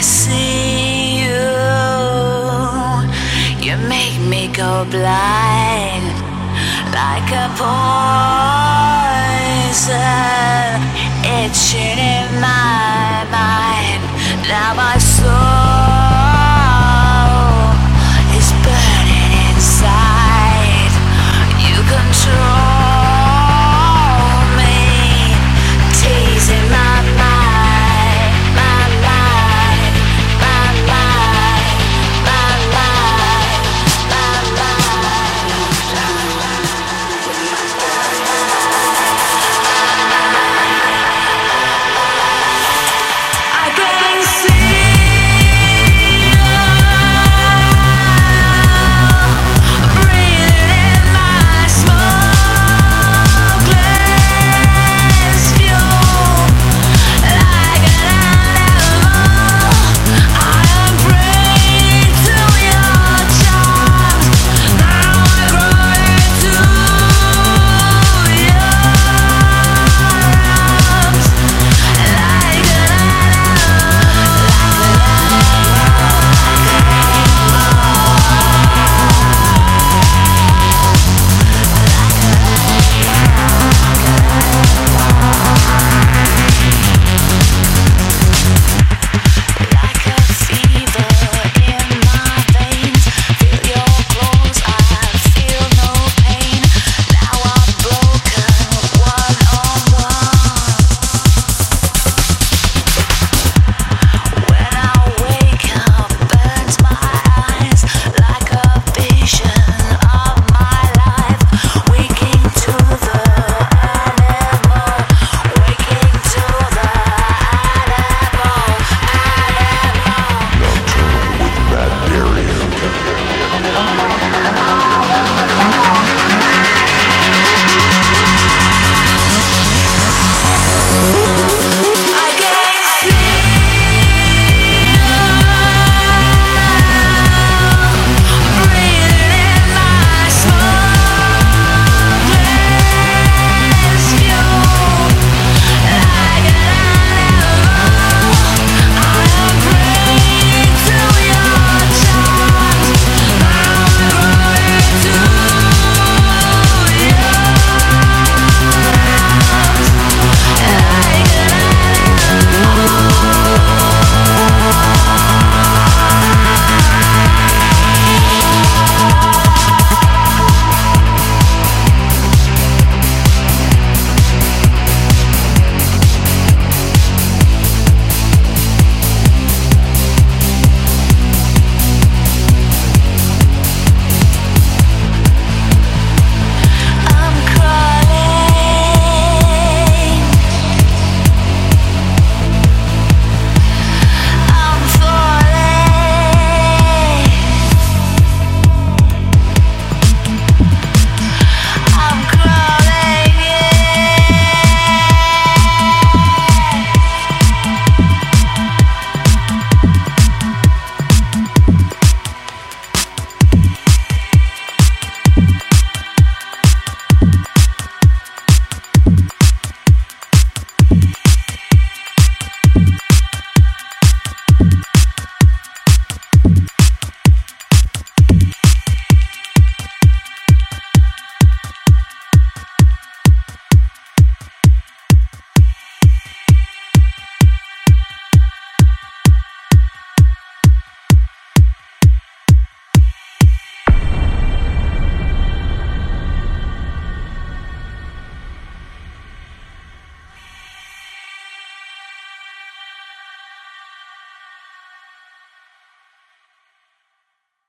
I see you, you make me go blind like a poison.